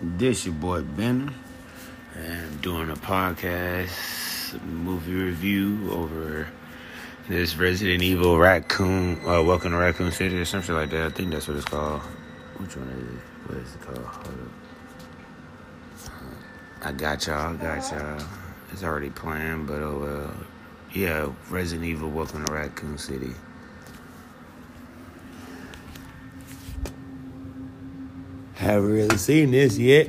This your boy Ben, and I'm doing a podcast movie review over this Resident Evil Raccoon, uh, Welcome to Raccoon City, or something like that. I think that's what it's called. Which one is it? What is it called? Hold up. I got y'all, got y'all. It's already playing, but oh well. Yeah, Resident Evil Welcome to Raccoon City. Haven't really seen this yet.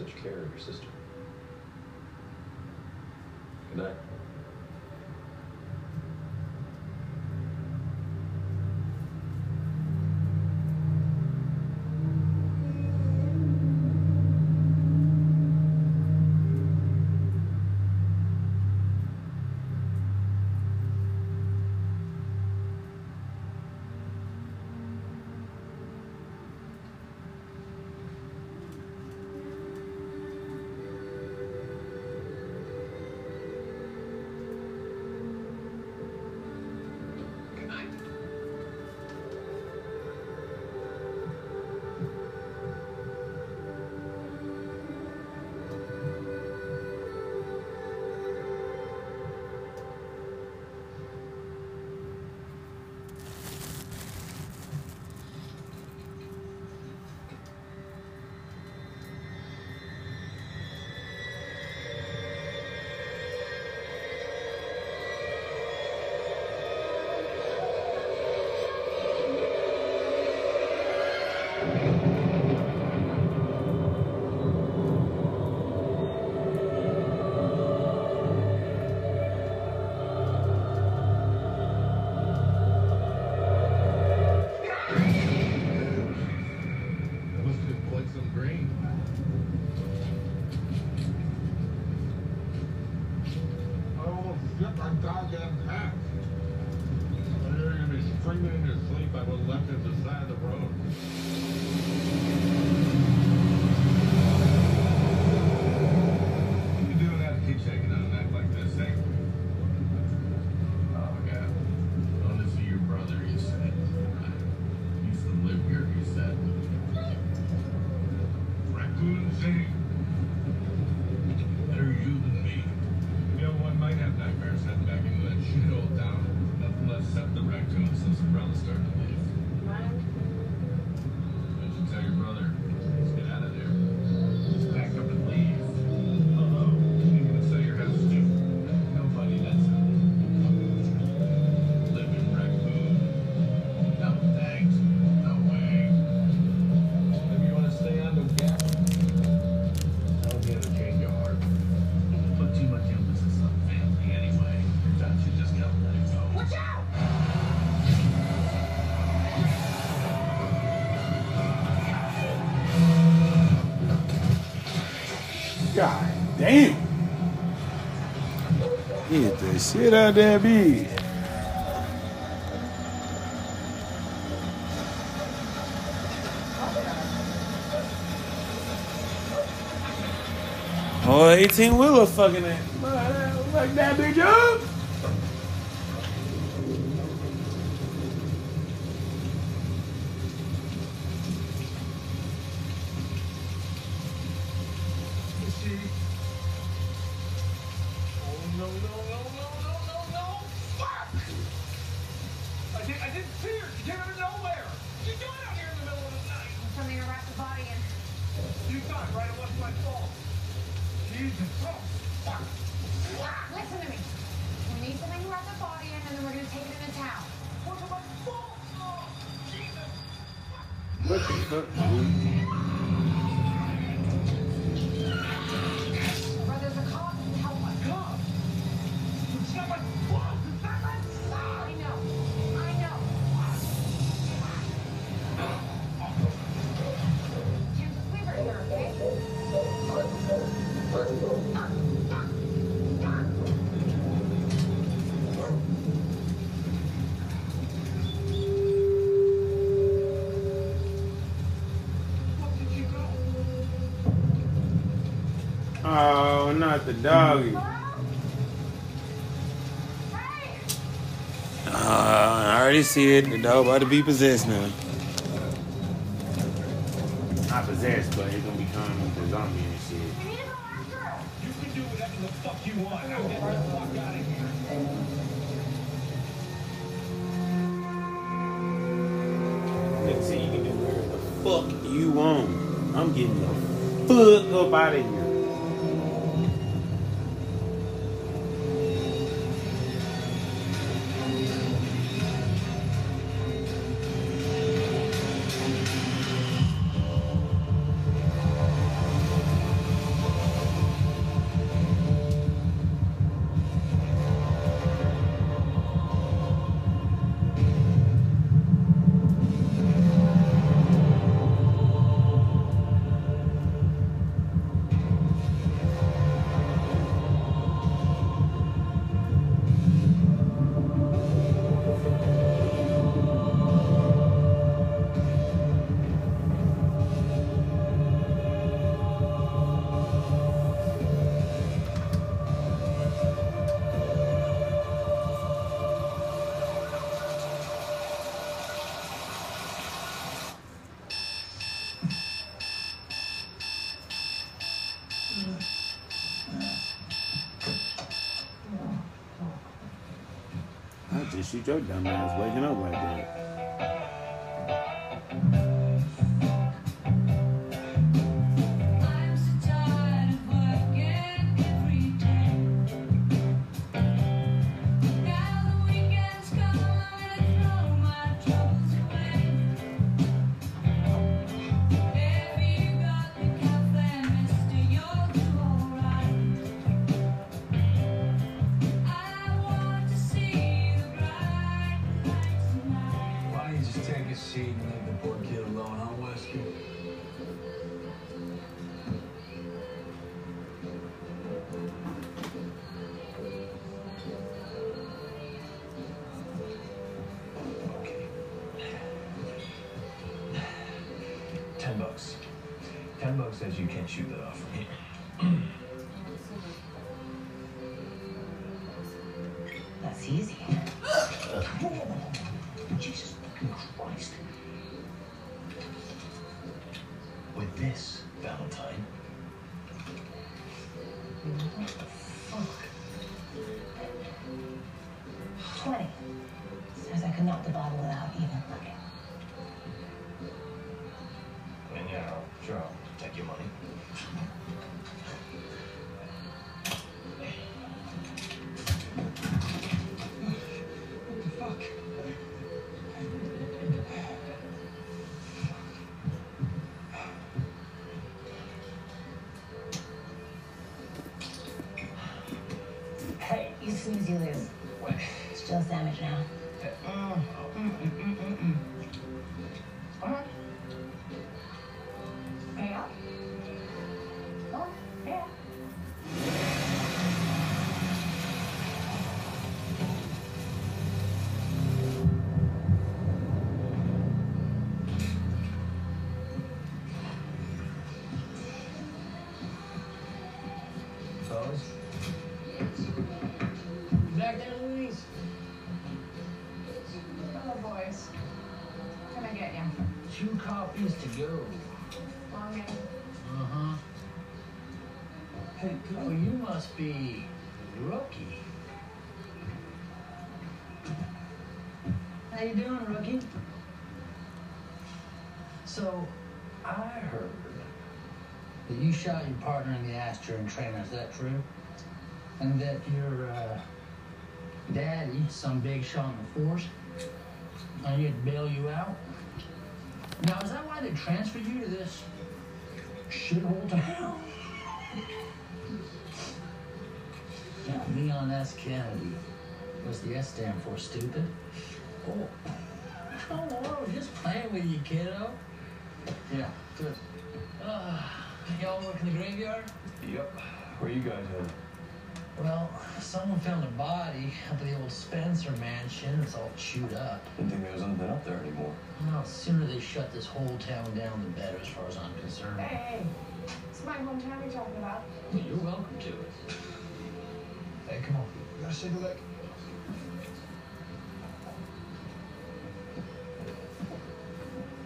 such care of your sister. Out that bitch. Oh, 18 wheeler fucking it. To in. You thought right? It wasn't my fault. Jesus. Oh fuck! Listen to me. We need something to wrap the body in, and then we're gonna take it into town. Wasn't my. Oh Jesus! What the fuck? The doggy. Uh, I already see it. The dog about to be possessed now. Not possessed, but it's gonna become the zombie and shit. go after. You can do whatever the fuck you want. Now get the fuck out of here. Nigga say you can do whatever the fuck you want. I'm getting the fuck up out of here. Your dumb ass waking up like seat and leave the poor kid alone, huh, Whiskey? Okay. Ten bucks. Ten bucks says you can't shoot that off from here. Oh, you must be rookie. How you doing, rookie? So, I heard that you shot your partner in the ass during training. Is that true? And that your uh, daddy, some big shot in the force, and he had to bail you out. Now, is that why they transferred you to this shithole town? Leon S. Kennedy. What's the S stand for? Stupid? Oh. Oh, I was just playing with you, kiddo. Yeah, good. Uh, y'all work in the graveyard? Yep. Where you guys headed? Well, someone found a body up at the old Spencer mansion. It's all chewed up. Didn't think there was anything up there anymore. Well, the sooner they shut this whole town down, the better, as far as I'm concerned. Hey, hey. It's my hometown you're talking about. You're welcome to it. Hey, come on. You gotta shake a leg.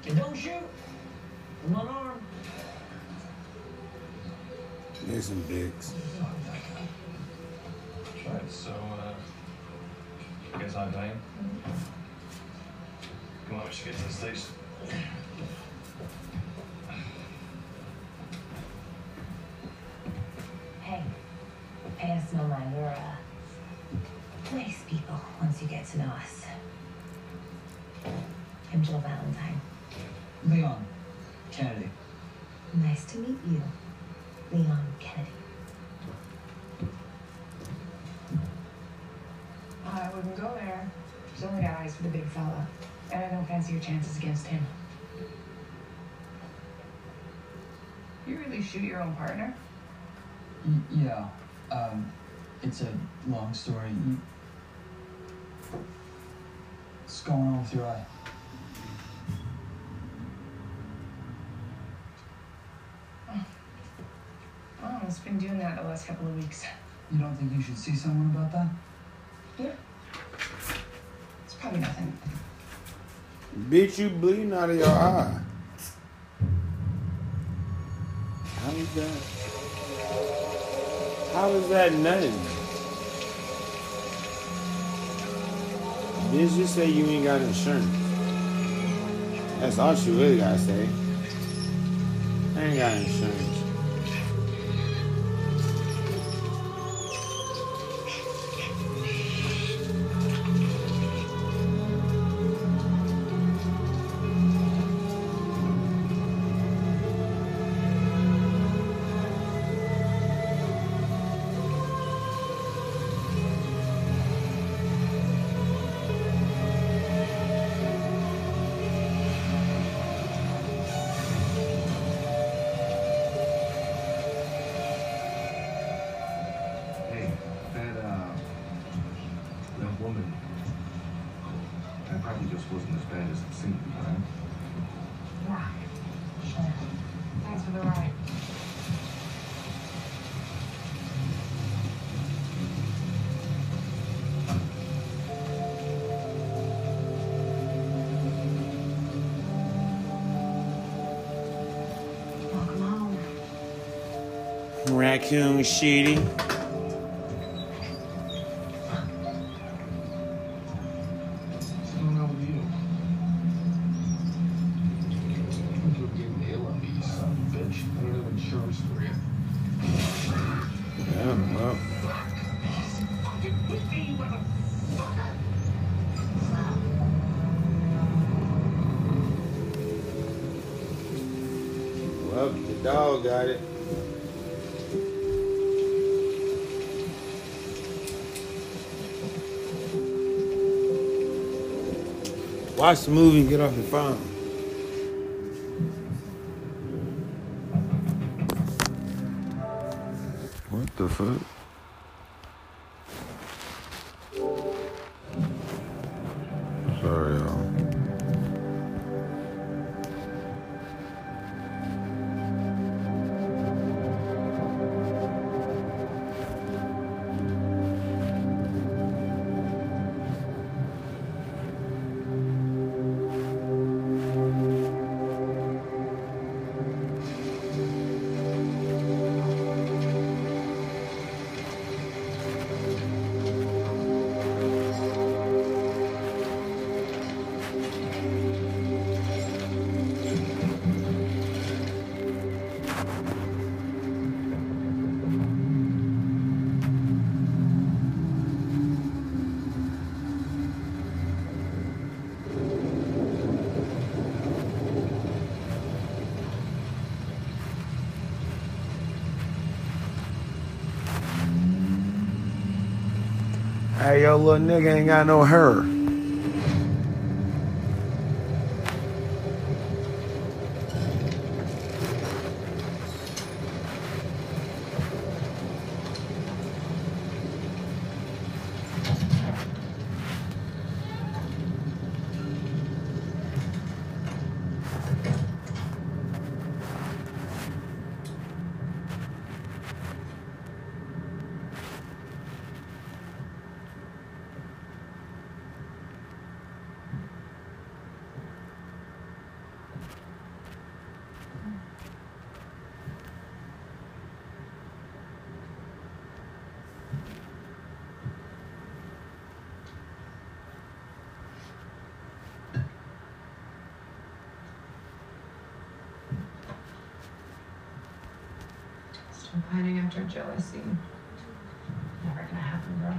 And don't shoot. I'm unarmed. There's some bigs. Alright, so, uh, I guess I'm paying. Come on, we should get to the station. Your chances against him. You really shoot your own partner? Y- yeah. Um, it's a long story. What's going on with your eye? Oh, it's been doing that the last couple of weeks. You don't think you should see someone about that? Yeah. It's probably nothing. Bitch, you bleeding out of your eye. How is that? How is that nothing? Bitch, just say you ain't got insurance. That's all she really gotta say. I ain't got insurance. Well, the dog got it. Watch the movie and get off your phone. What the fuck? Little nigga ain't got no hair. Still pining after jealousy. Never gonna happen, bro.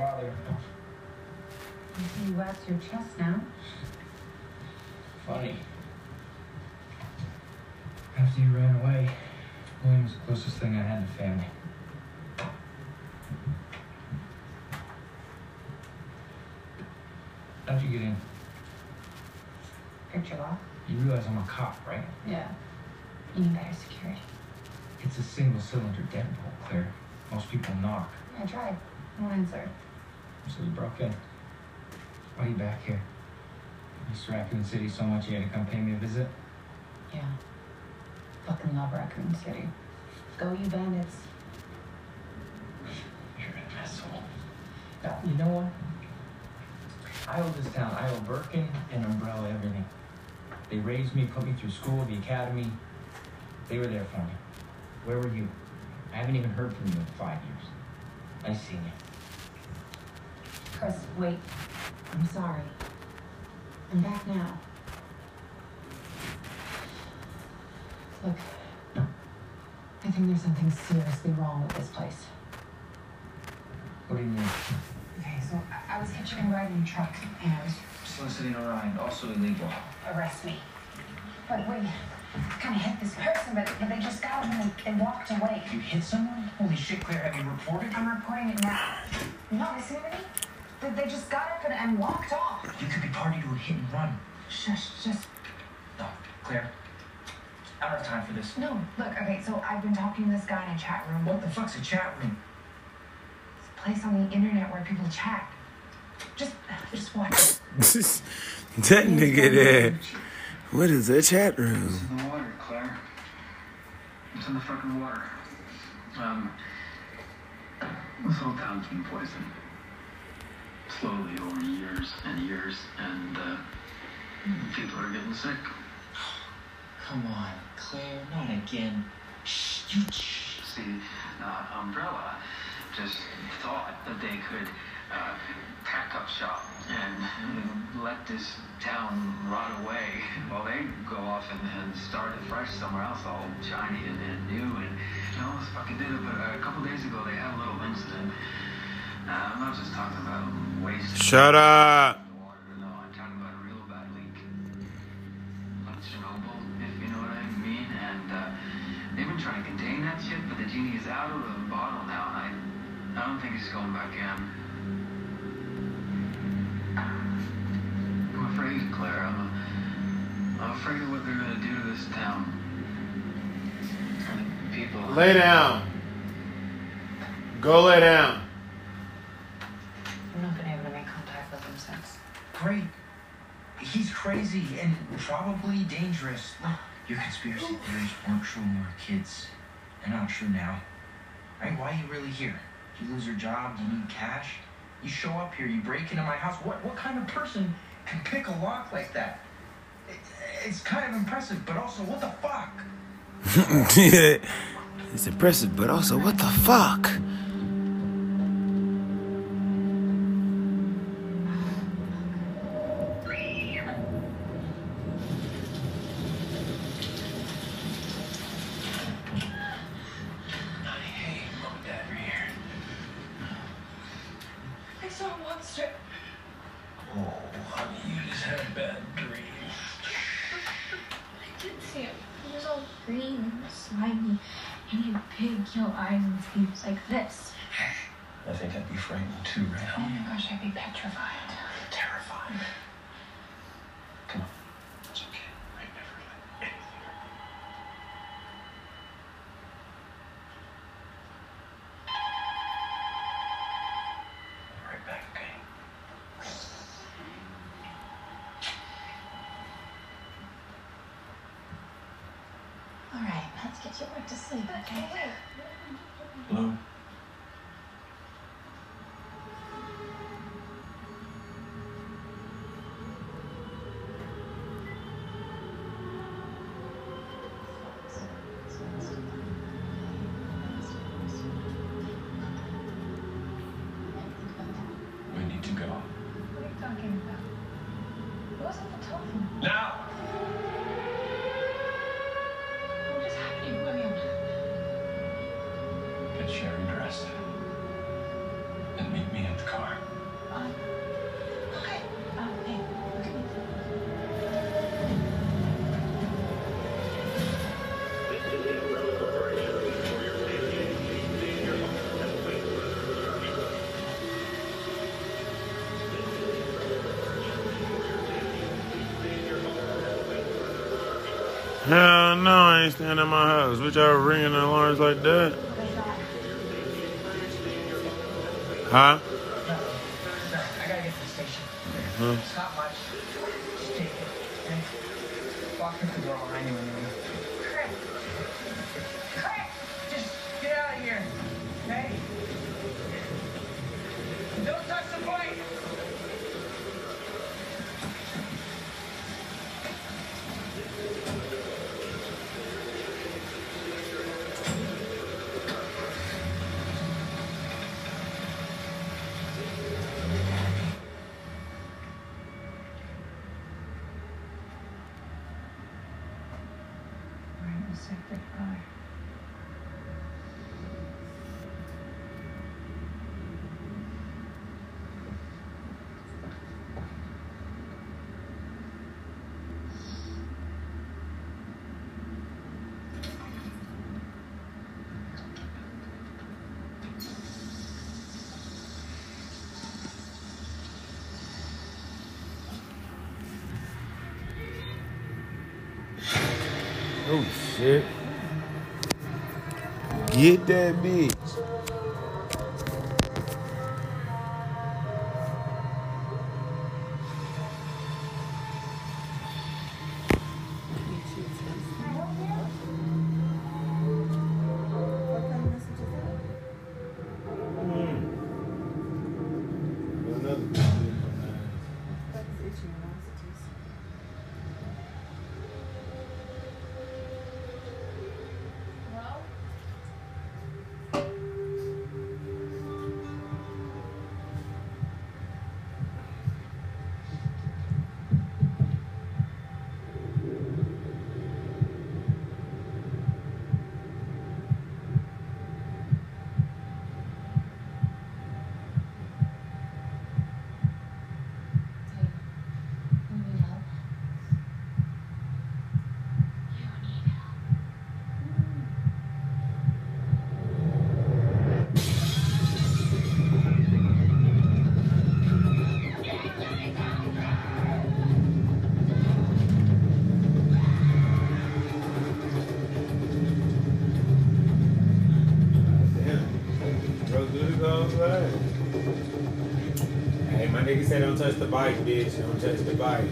It's been like a father. You wax your chest now. Funny. After you ran away, William was the closest thing I had to family. How'd you get in? Picture lock. You realize I'm a cop, right? Yeah. You need better security. It's a single cylinder deadbolt, Claire. Most people knock. I tried. No answer. So you broke in. Why are you back here? Used to Raccoon City so much you had to come pay me a visit? Yeah. Fucking love Raccoon City. Go you bandits. You're an asshole. Now, you know what? I owe this town. I owe Birkin and Umbrella everything. They raised me, put me through school, the academy. They were there for me. Where were you? I haven't even heard from you in five years. I seeing you. Chris, wait. I'm sorry. I'm back now. Look, I think there's something seriously wrong with this place. What do you mean? Okay, so I, I was hitching a ride in a truck and Soliciting a ride, also illegal. arrest me. But wait, kind of hit this person, but, but they just got up and they, they walked away. You hit someone? Holy shit, Claire, have you reported? I'm reporting it now. Not listening to me? They, they just got up and, and walked off. You could be party to a hit and run. Shush, just No, Claire. I don't have time for this. no. Look, okay, so I've been talking to this guy in a chat room. What the fuck's a chat room? It's a place on the internet where people chat. Just, just watch. that nigga there. What is a chat room? It's in the water, Claire. It's in the fucking water. Um, this whole town's been poisoned. Slowly over years and years, and uh, people are getting sick. Come on, Claire, not again. Shh, you shh. See, uh, Umbrella just thought that they could uh, pack up shop and let this town rot away while they go off and, and start afresh somewhere else, all shiny and, and new. And you know, fucking did it. But a couple days ago, they had a little incident. I'm just talking about waste. Shut up. Trying to contain that shit, but the genie is out of the bottle now, and I, don't think he's going back in. I'm afraid, Claire. I'm, I'm afraid of what they're gonna do to this town. Lay down. Go lay down. crazy and probably dangerous. Your conspiracy theories weren't true when we were kids. They're not true now. Right? Why are you really here? Do you lose your job? Do you need cash? You show up here, you break into my house. What, what kind of person can pick a lock like that? It, it's kind of impressive, but also, what the fuck? it's impressive, but also, what the fuck? ringing in my house. which I was ringing alarms like that. Huh? shit. Get that bitch. bike, bitch. Don't touch the bike.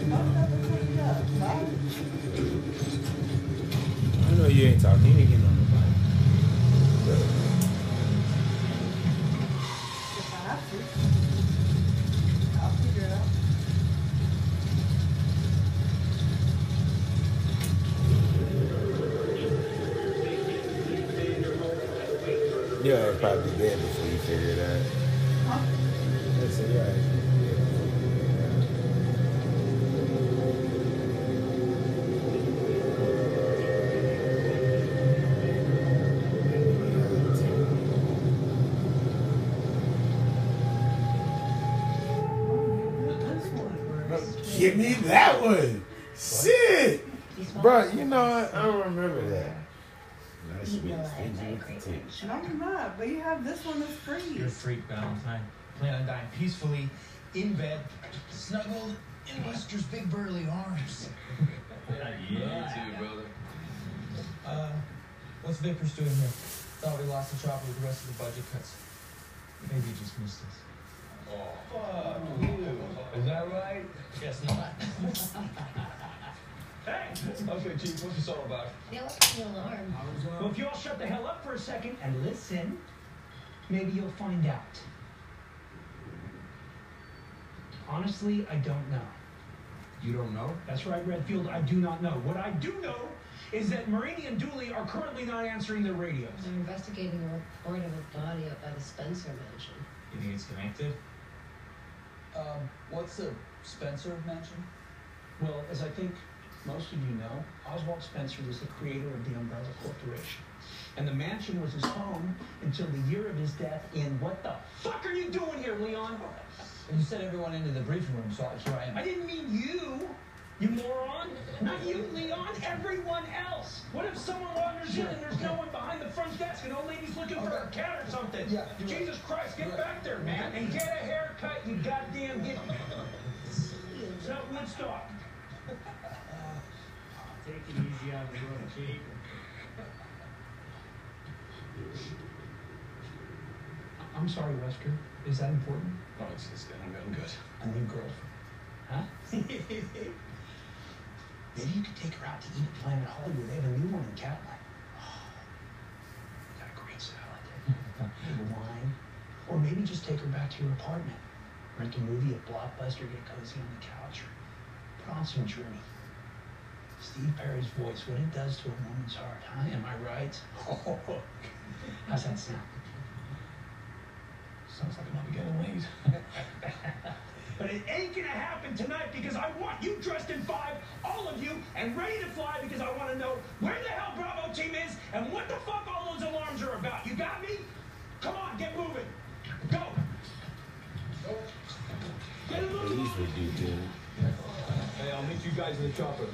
Give me that one. Shit. Bro, you know what? I don't remember that. That should be extended to 10. No, you're not. But you have this one that's free. You're a freak, Valentine. Plan on dying peacefully, in bed, snuggled in Buster's big burly arms. Yeah. too, brother. Uh, what's Vickers doing here? Thought we lost the chopper with the rest of the budget cuts. Maybe he just missed us. Oh, fuck you. Is that right? Guess not. Hey! Okay, Chief, what's this all about? They'll the alarm. Well, if you all shut the hell up for a second and listen, maybe you'll find out. Honestly, I don't know. You don't know? That's right, Redfield. I do not know. What I do know is that Marini and Dooley are currently not answering their radios. They're investigating a report of a body up by the Spencer mansion. You think it's connected? Um, what's the Spencer mansion? Well, as I think most of you know, Oswald Spencer was the creator of the Umbrella Corporation. And the mansion was his home until the year of his death in what the fuck are you doing here, Leon? You sent everyone into the briefing room, so here I am. I didn't mean you, you moron. Not you, Leon, everyone else. What if someone wanders in and there's no one behind the front desk and old lady's looking for a cat or something? Yeah, you're Jesus Christ, get back there, man, and get a haircut, you goddamn get. It's not Woodstock. Take it easy on the road, Chief. I'm sorry, Wesker. Is that important? No, it's, it's good. I'm good. I'm good. A new girlfriend. Huh? Maybe you could take her out to eat at Planet Hollywood. They have a new one in Cadillac. Oh, got a great salad. Wine. Or maybe just take her back to your apartment. Rent a movie at Blockbuster, get cozy on the couch. Or put on some Journey. Steve Perry's voice, what it does to a woman's heart, huh? Am I right? How's that sound? Sounds like I might be getting laid. But it ain't gonna happen tonight because I want you dressed in five, all of you, and ready to fly because I want to know where the hell Bravo team is and what the fuck all those alarms are about. You got me? Come on, get moving. Go. Get a They move. usually do good. Hey, I'll meet you guys in the chopper.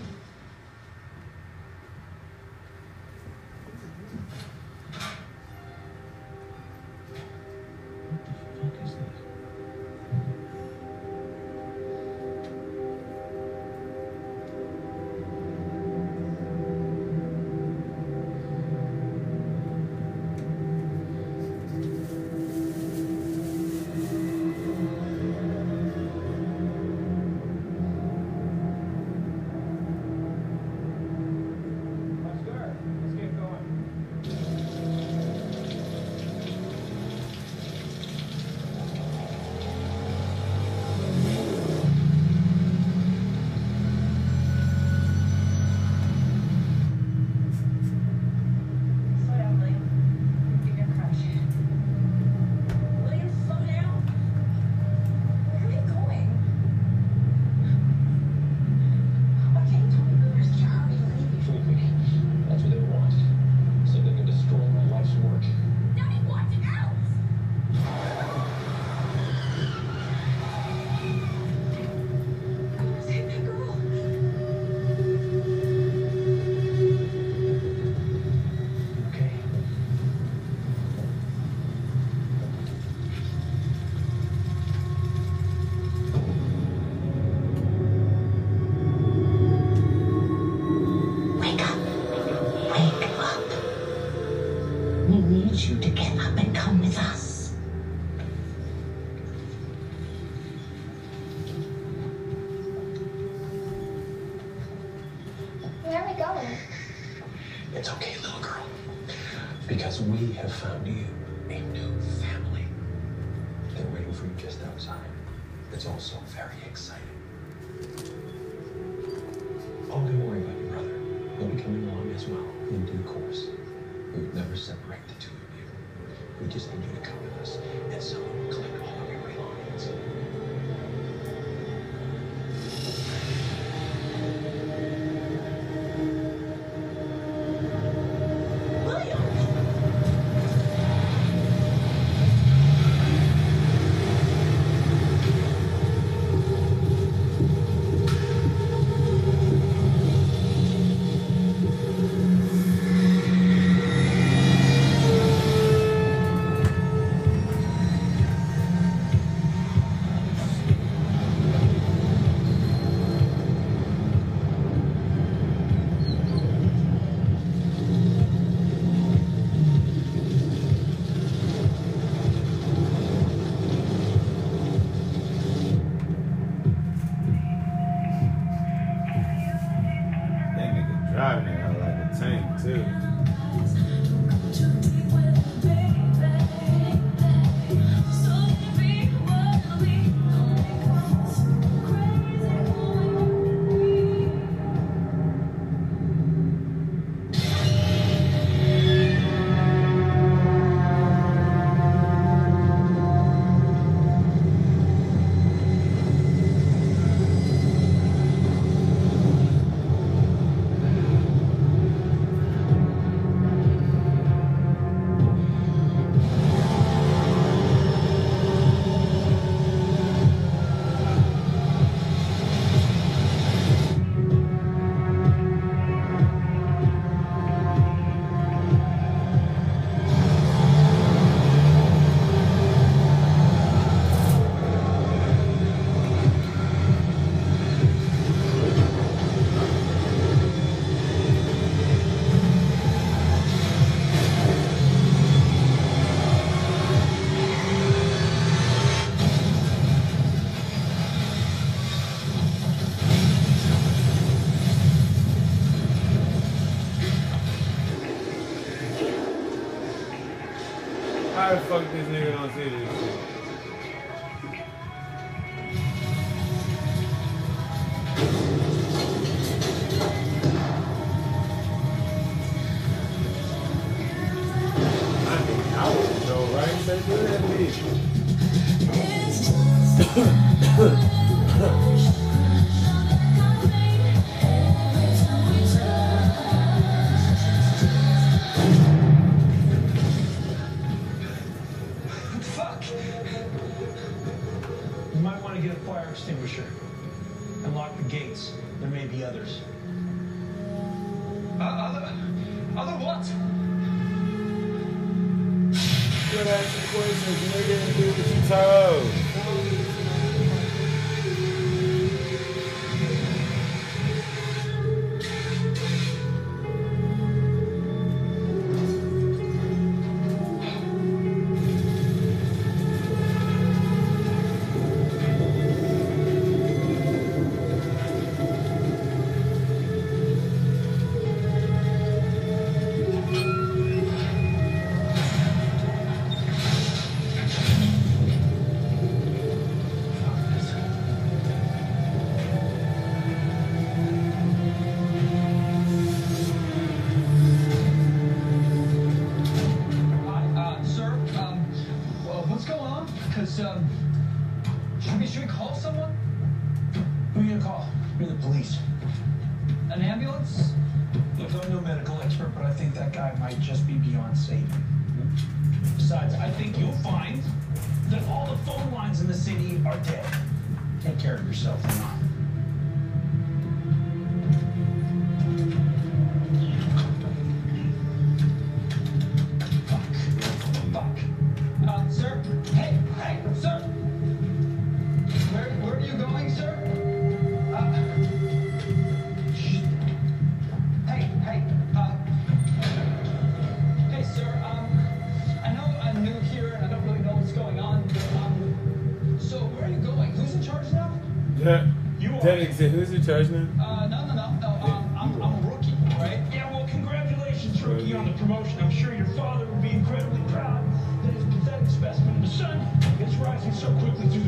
Uh, no, no, no, no. Um, I'm, I'm a rookie, right? Yeah, well, congratulations, rookie, on the promotion. I'm sure your father would be incredibly proud that his pathetic specimen of a son is rising so quickly through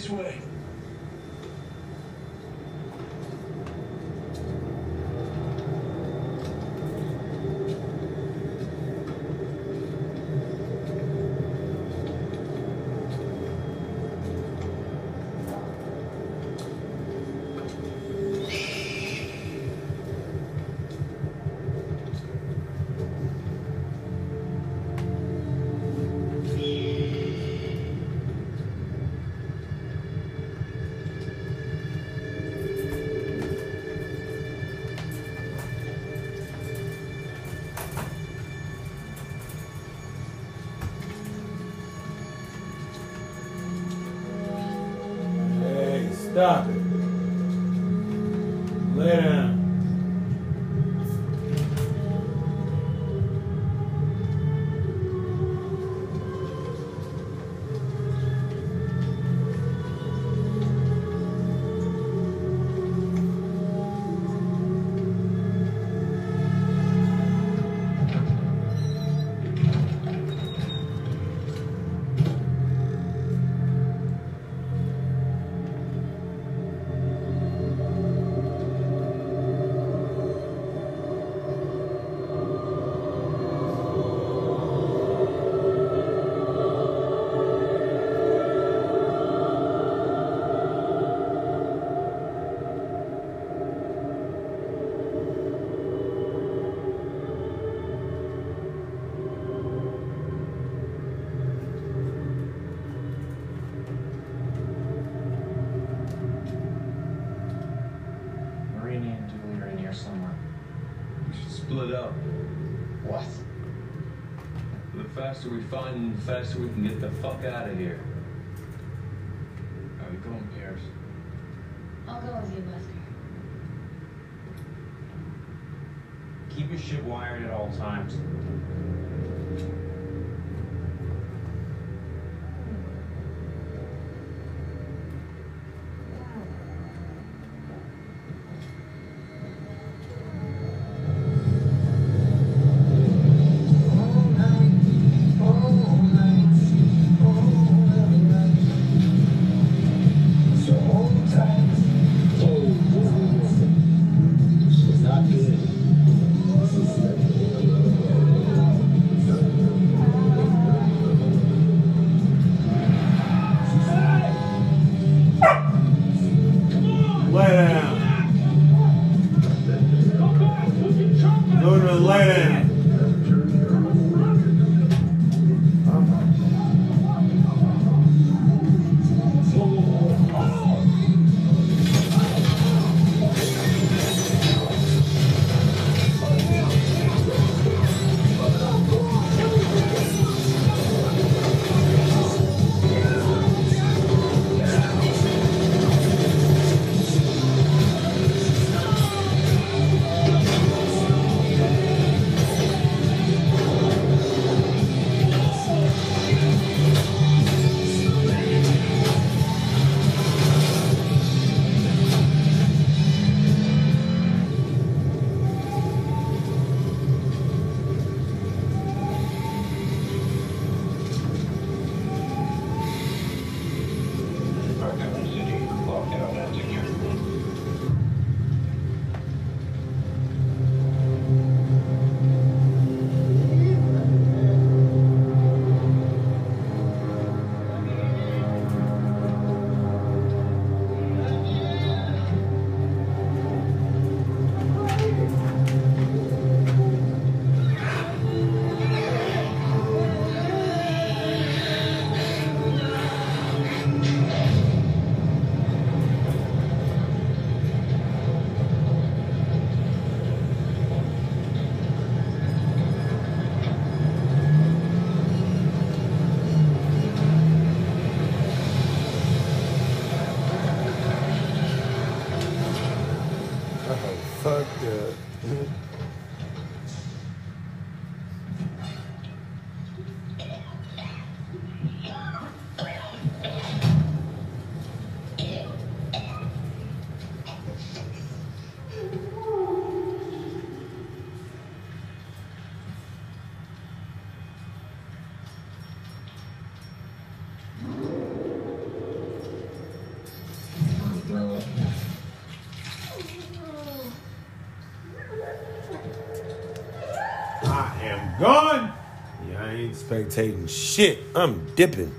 this way. Obrigado. faster we can get the fuck out of here. spectating shit. I'm dipping.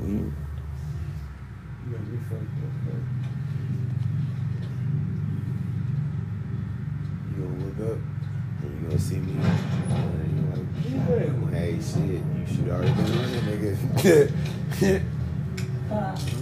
You gonna look up and you gonna see me. Uh, hey, shit, you should already been running, nigga.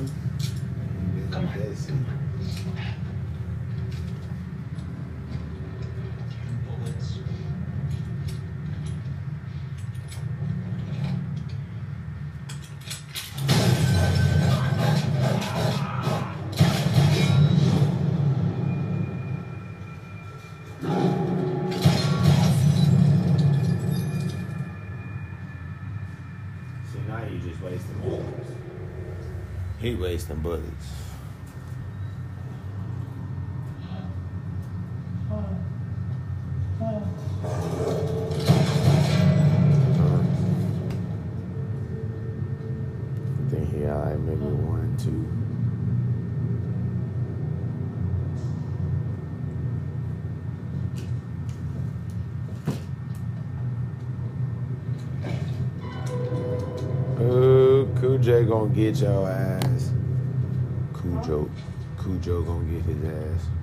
wasting bullets. I think he I maybe one, two. Cool J gonna get your ass. Cujo gonna get his ass.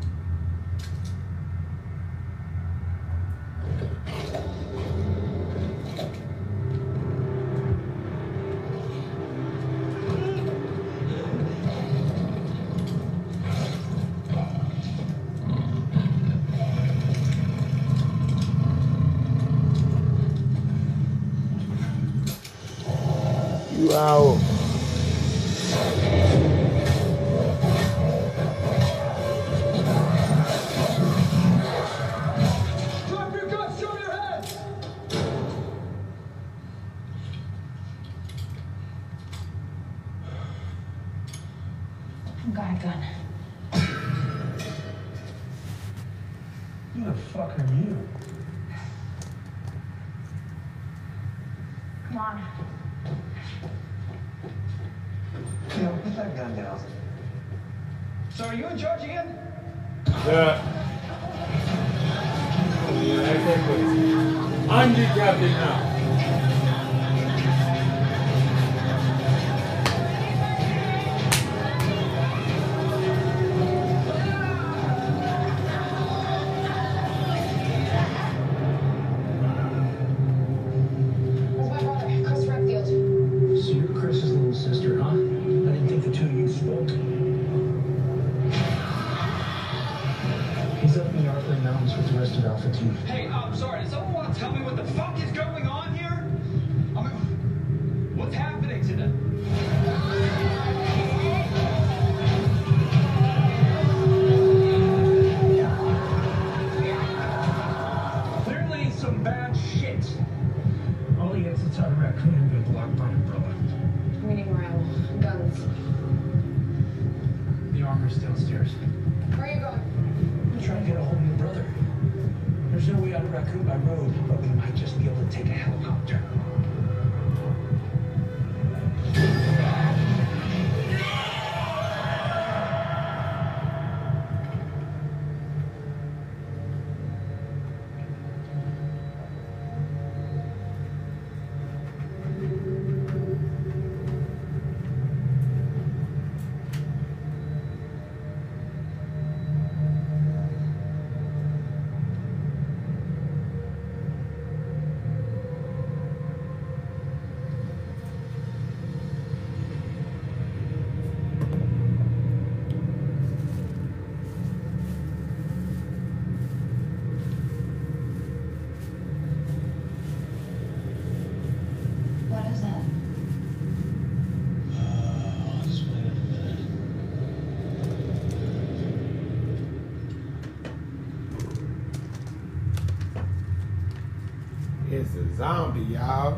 Yeah.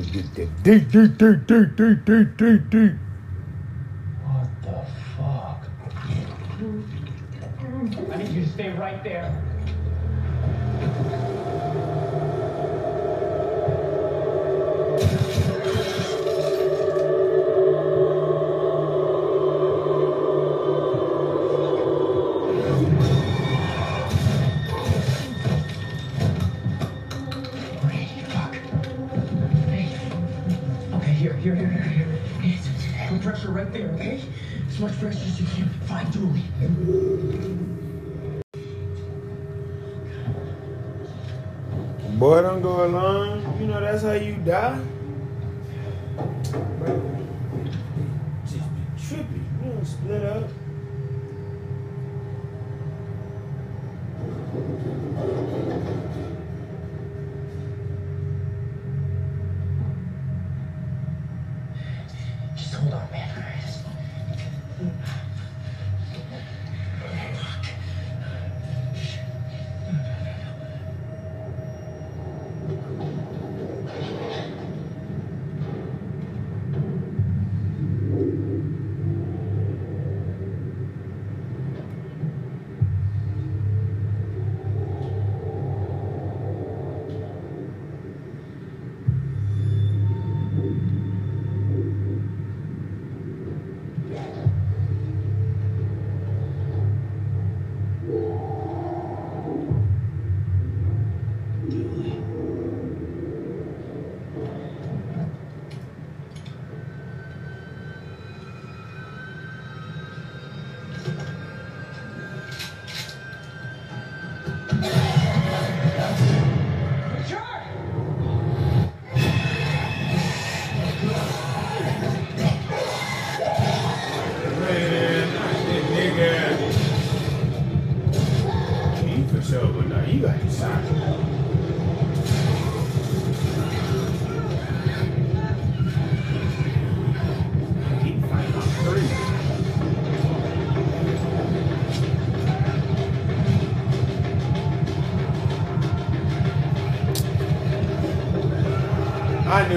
You better get that deep, deep, deep, deep, Just be trippy. You don't split up.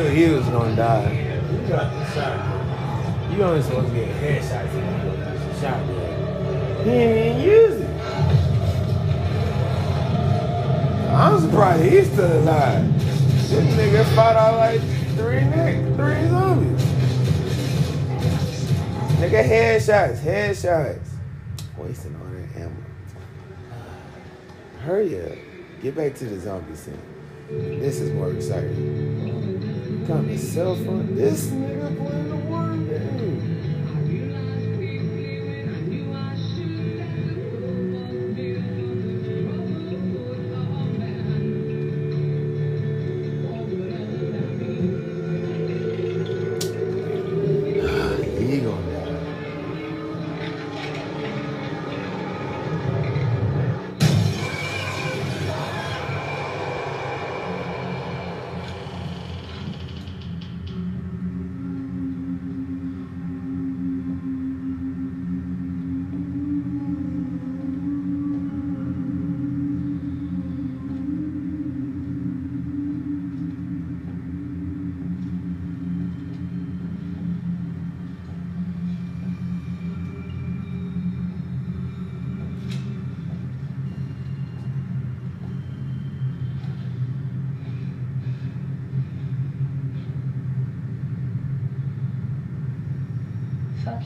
Knew he was gonna die. You got the shot. You only supposed to get headshots got the shot. He ain't even use it. I'm surprised he's still alive. This nigga fought out like three nick, three zombies. Nigga headshots, headshots. Wasting all that ammo. Hurry up. Get back to the zombie scene. This is more exciting. Got a cell phone. This nigga playing the one game.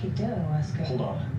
You doing, Wesker? Hold on.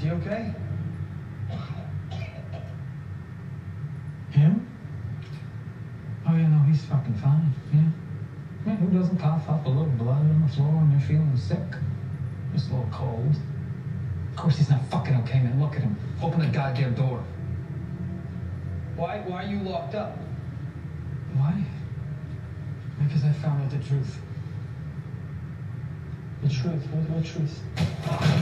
He okay? Him? Oh, yeah, no, he's fucking fine. Yeah. Yeah, who doesn't cough up a little blood on the floor when they're feeling sick? Just a little cold. Of course he's not fucking okay, man. Look at him. Open the goddamn door. Why, why are you locked up? Why? Because I found out the truth. The truth? What, what truth?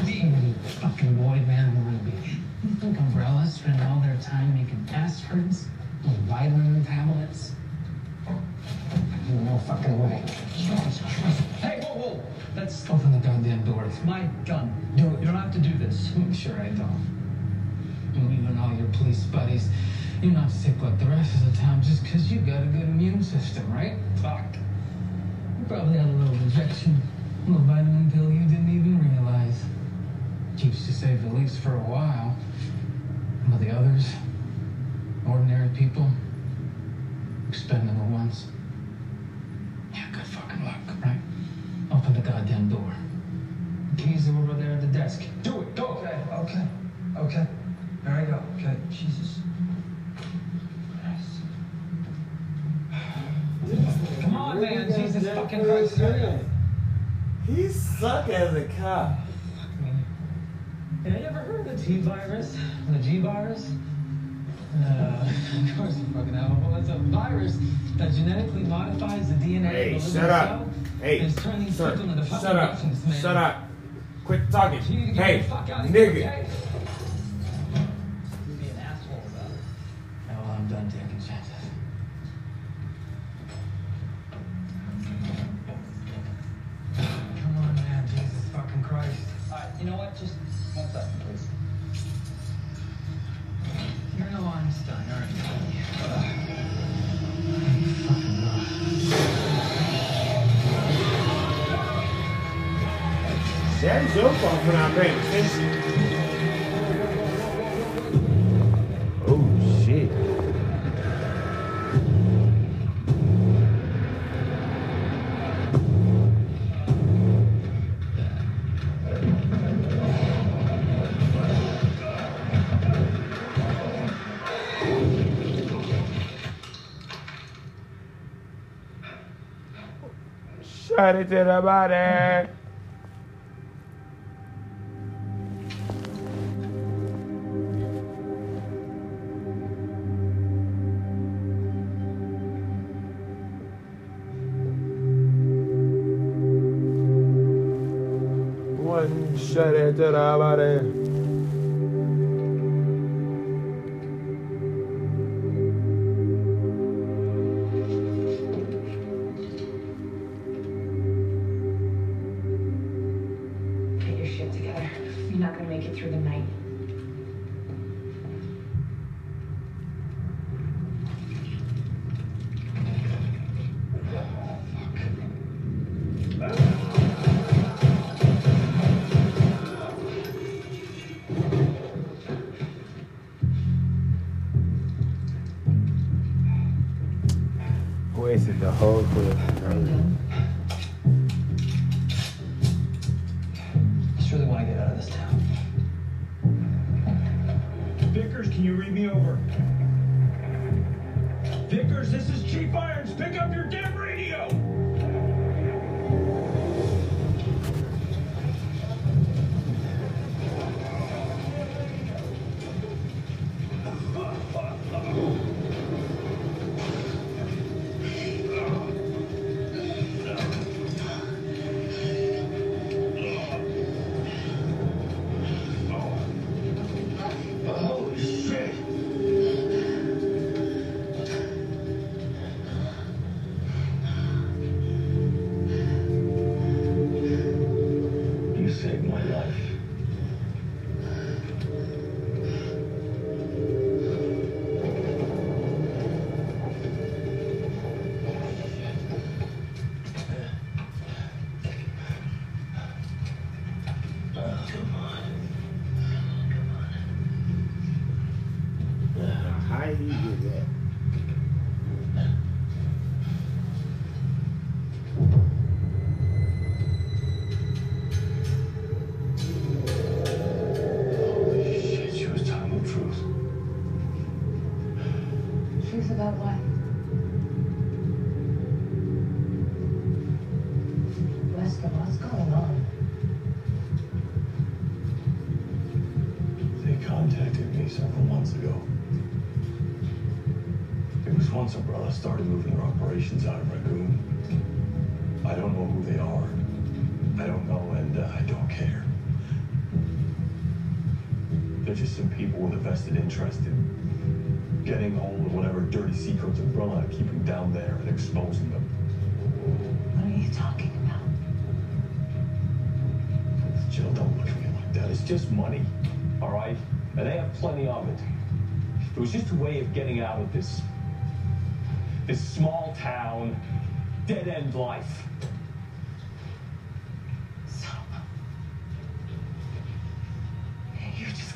You fucking boy, man, Ruby. You think Umbrella's spend all their time making aspirins or vitamin tablets? No fucking way. Jesus Christ. Hey, whoa, whoa! Let's open the goddamn door. It's my gun. Do it. You don't have to do this. I'm sure I don't. And even all your police buddies, you're not sick like the rest of the town just because you got a good immune system, right? Fuck. You probably had a little injection, a little vitamin pill you didn't even realize. Keeps you safe at least for a while. But the others, ordinary people, expendable ones. Yeah, good fucking luck, right? Open the goddamn door. The keys are over there at the desk. Do it, go! Okay, okay, okay. There I go. Okay, Jesus. Come on, man. Jesus fucking Christ. He suck as a cop. Yeah, you ever heard of the T virus? The G virus? Uh, of course you fucking have. Well, it's a virus that genetically modifies the DNA Hey, of the shut up. cell Hey, and turning sir, into shut up. man. Shut up. Quit talking. You need to get Hey, the fuck out of here, nigga. It to the body. One shut it to the body.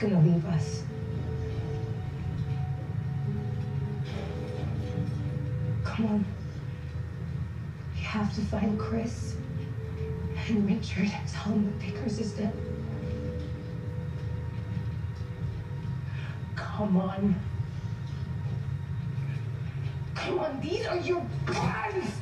going to leave us. Come on. We have to find Chris and Richard and tell them that Vickers is dead. Come on. Come on, these are your plans!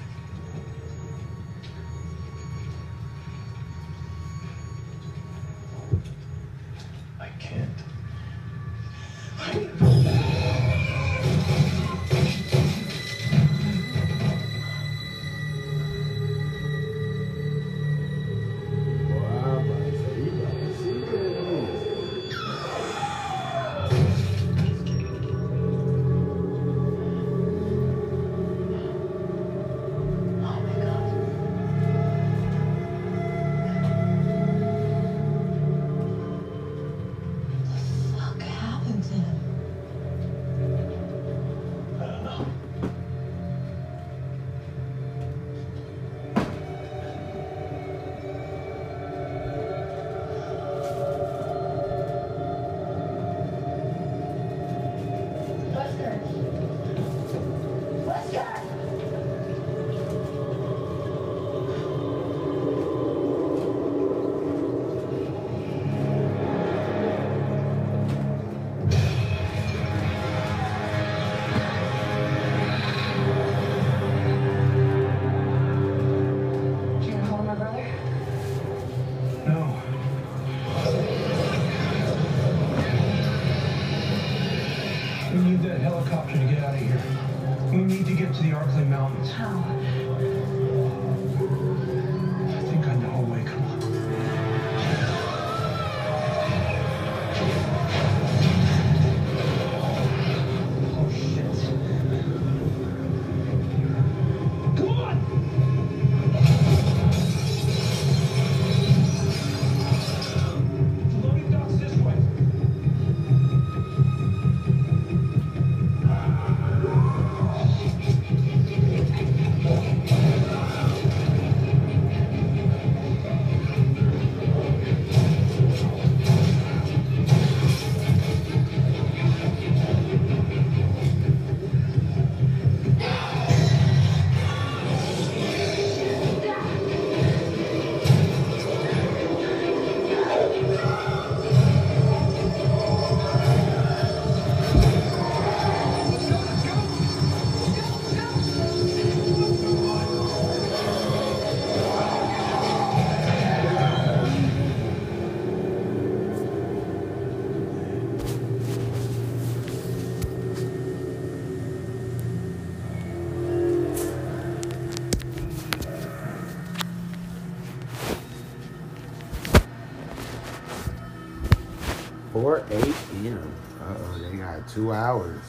Two hours.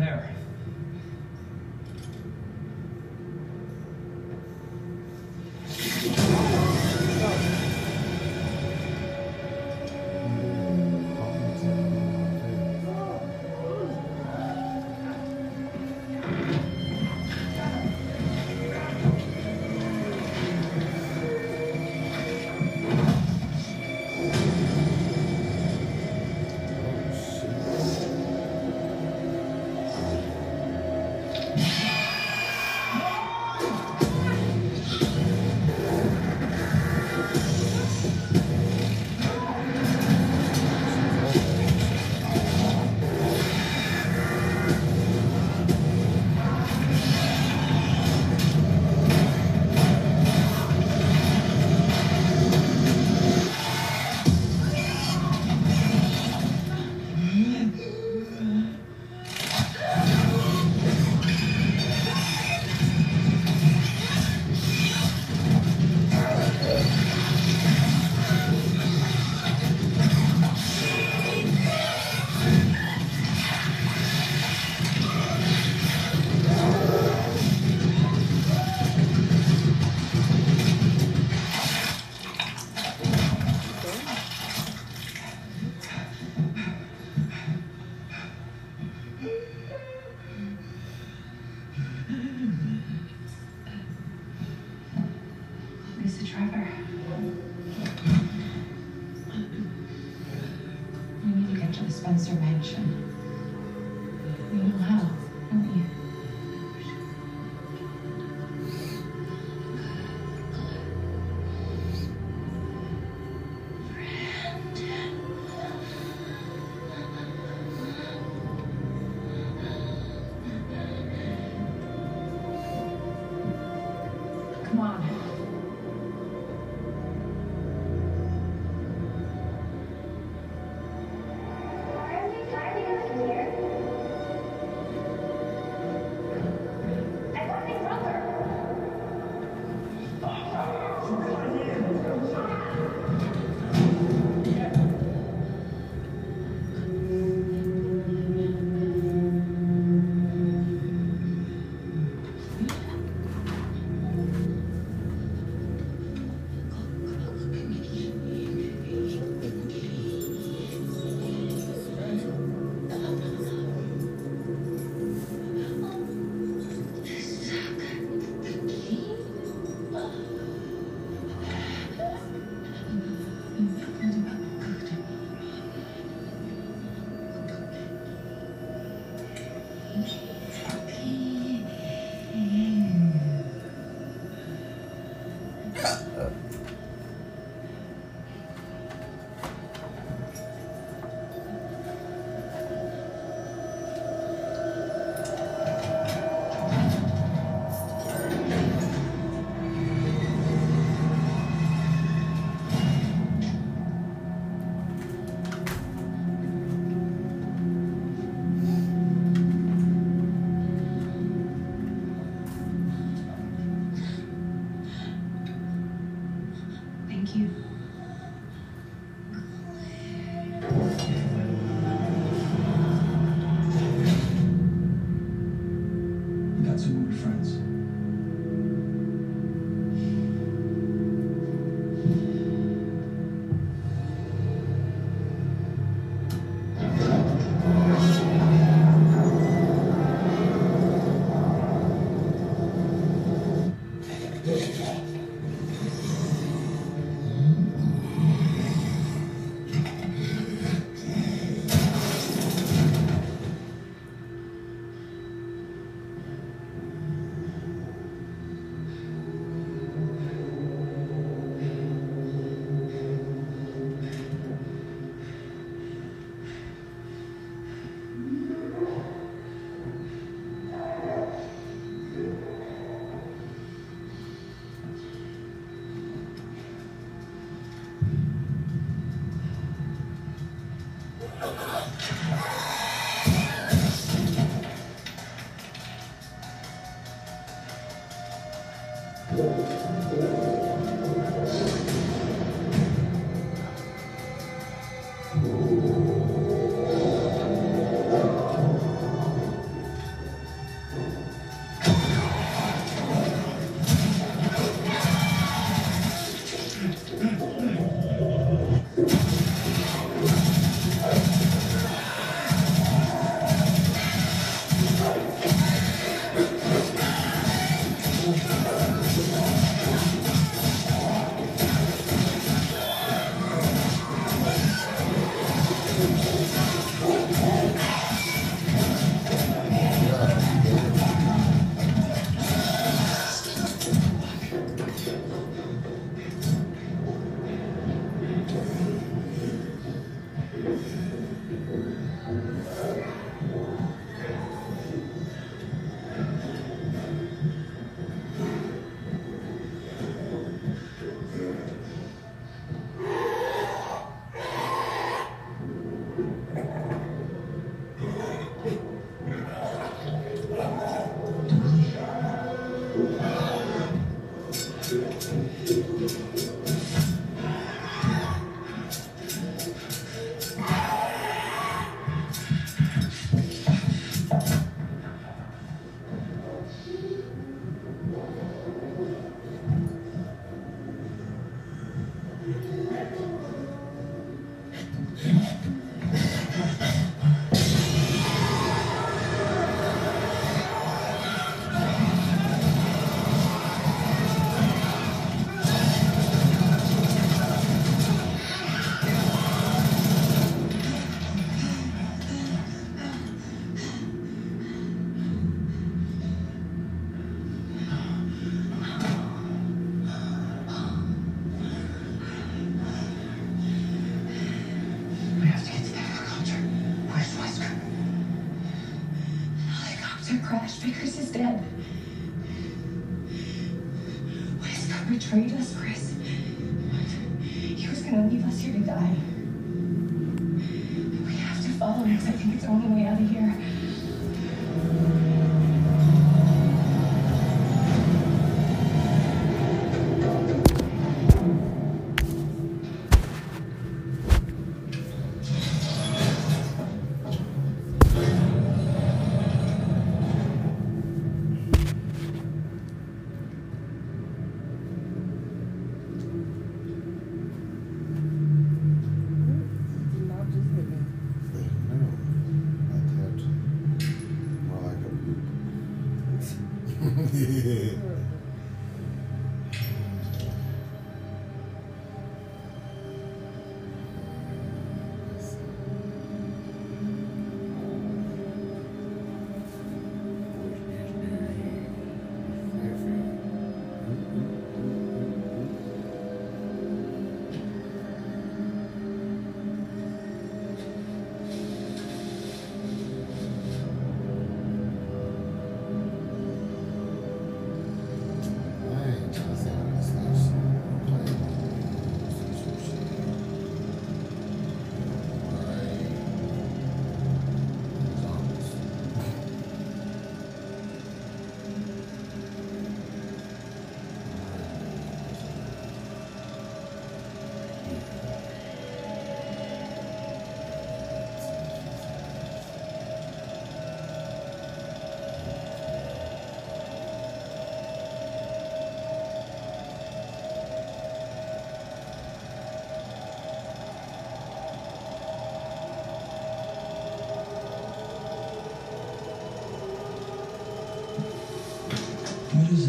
There.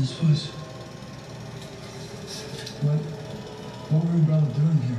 This was What, what were you about doing here?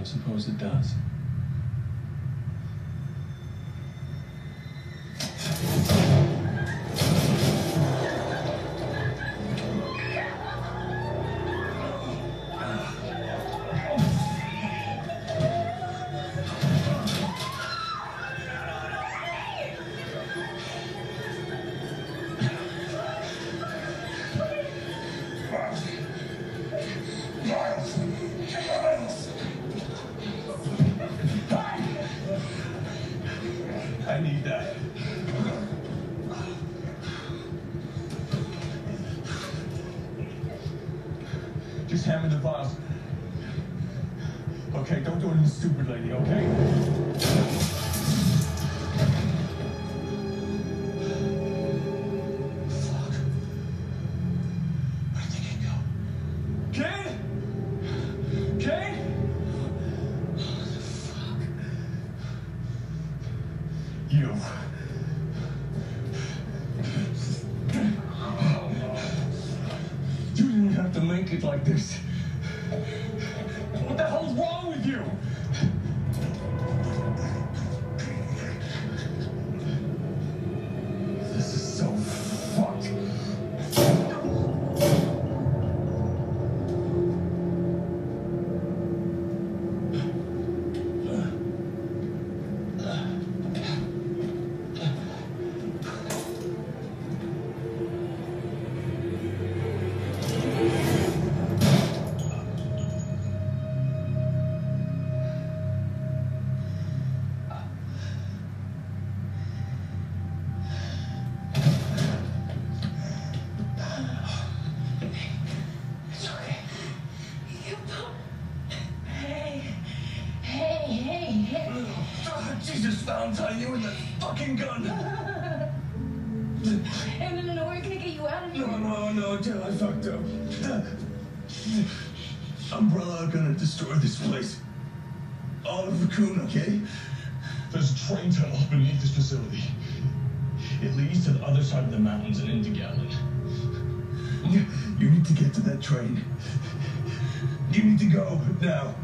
I suppose it does. cocoon, okay? There's a train tunnel beneath this facility. It leads to the other side of the mountains and into Galen. You need to get to that train. You need to go now.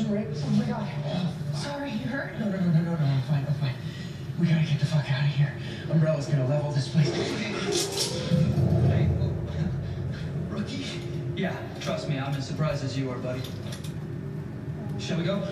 Rips. Oh my god. Sorry, you hurt. No, no, no, no, no, no. I'm fine. I'm fine. We gotta get the fuck out of here. Umbrella's gonna level this place. hey, rookie? Yeah, trust me, I'm as surprised as you are, buddy. Shall we go?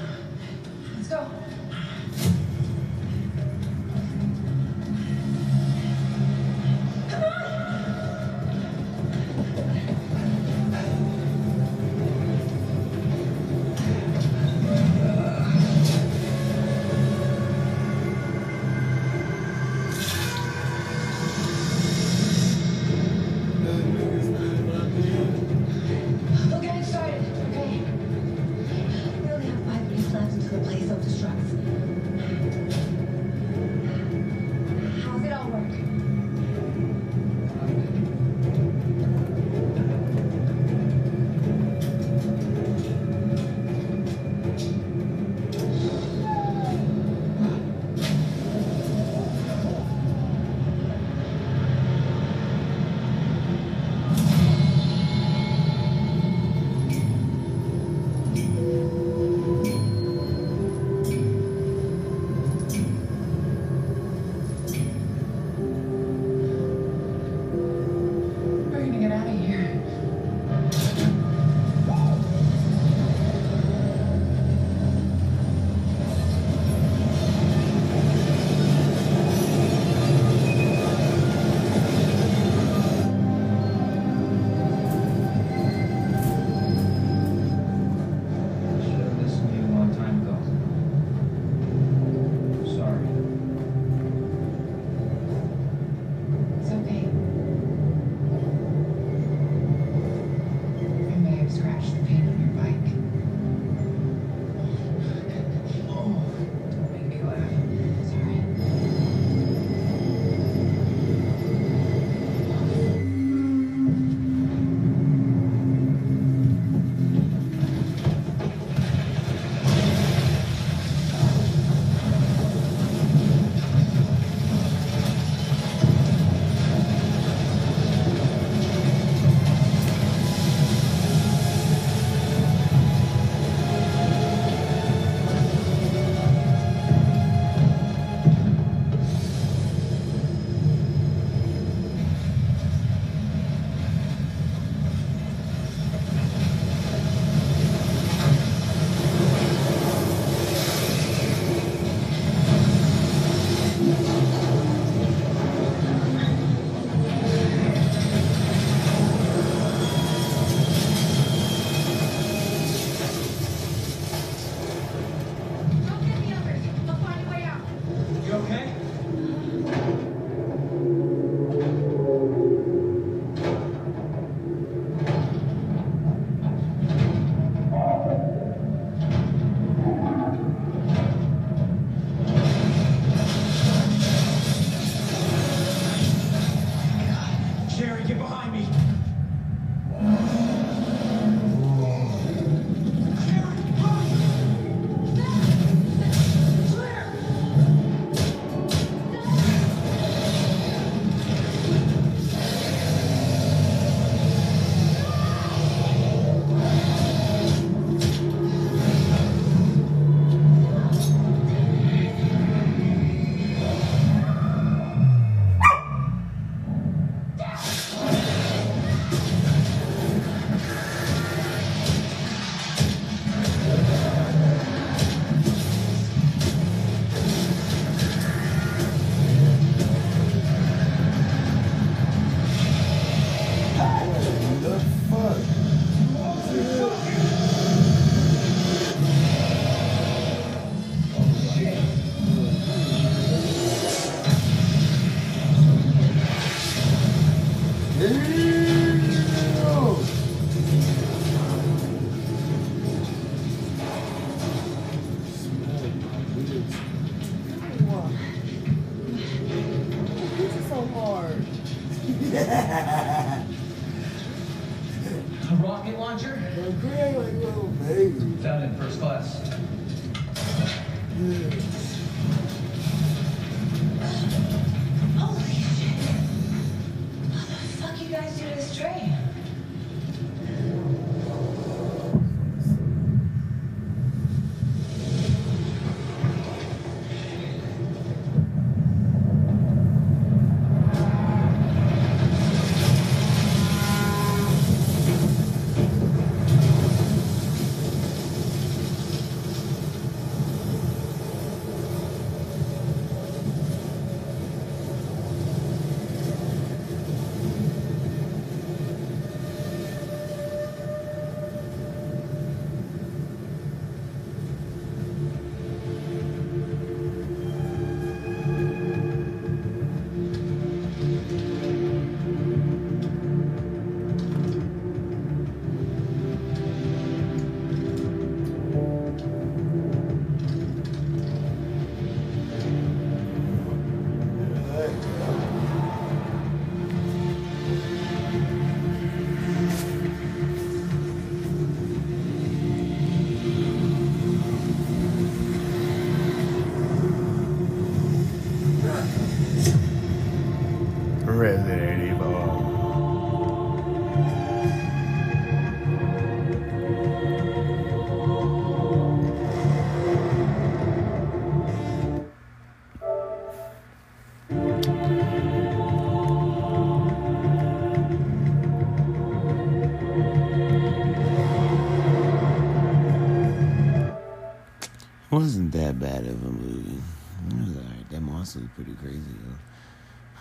Wasn't that bad of a movie. It was alright. That monster was pretty crazy though.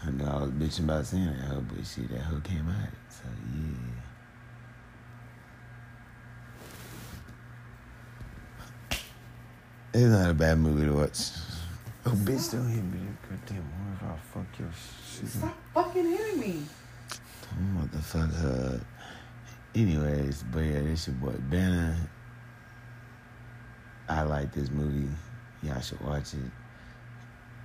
I know I was bitching about seeing that hoe, but shit, that hoe came out. So yeah. It's not a bad movie to watch. Oh, bitch, don't hit me. Goddamn, what if I fuck your shit? Stop fucking hitting me. Motherfucker. Anyways, but yeah, this your boy Banner. I like this movie. Y'all should watch it.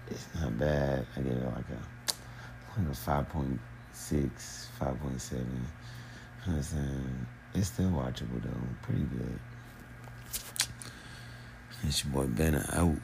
It's not bad. I give it like a like a 5.6, 5.7. You know what I'm saying? It's still watchable though. Pretty good. It's your boy Banner out.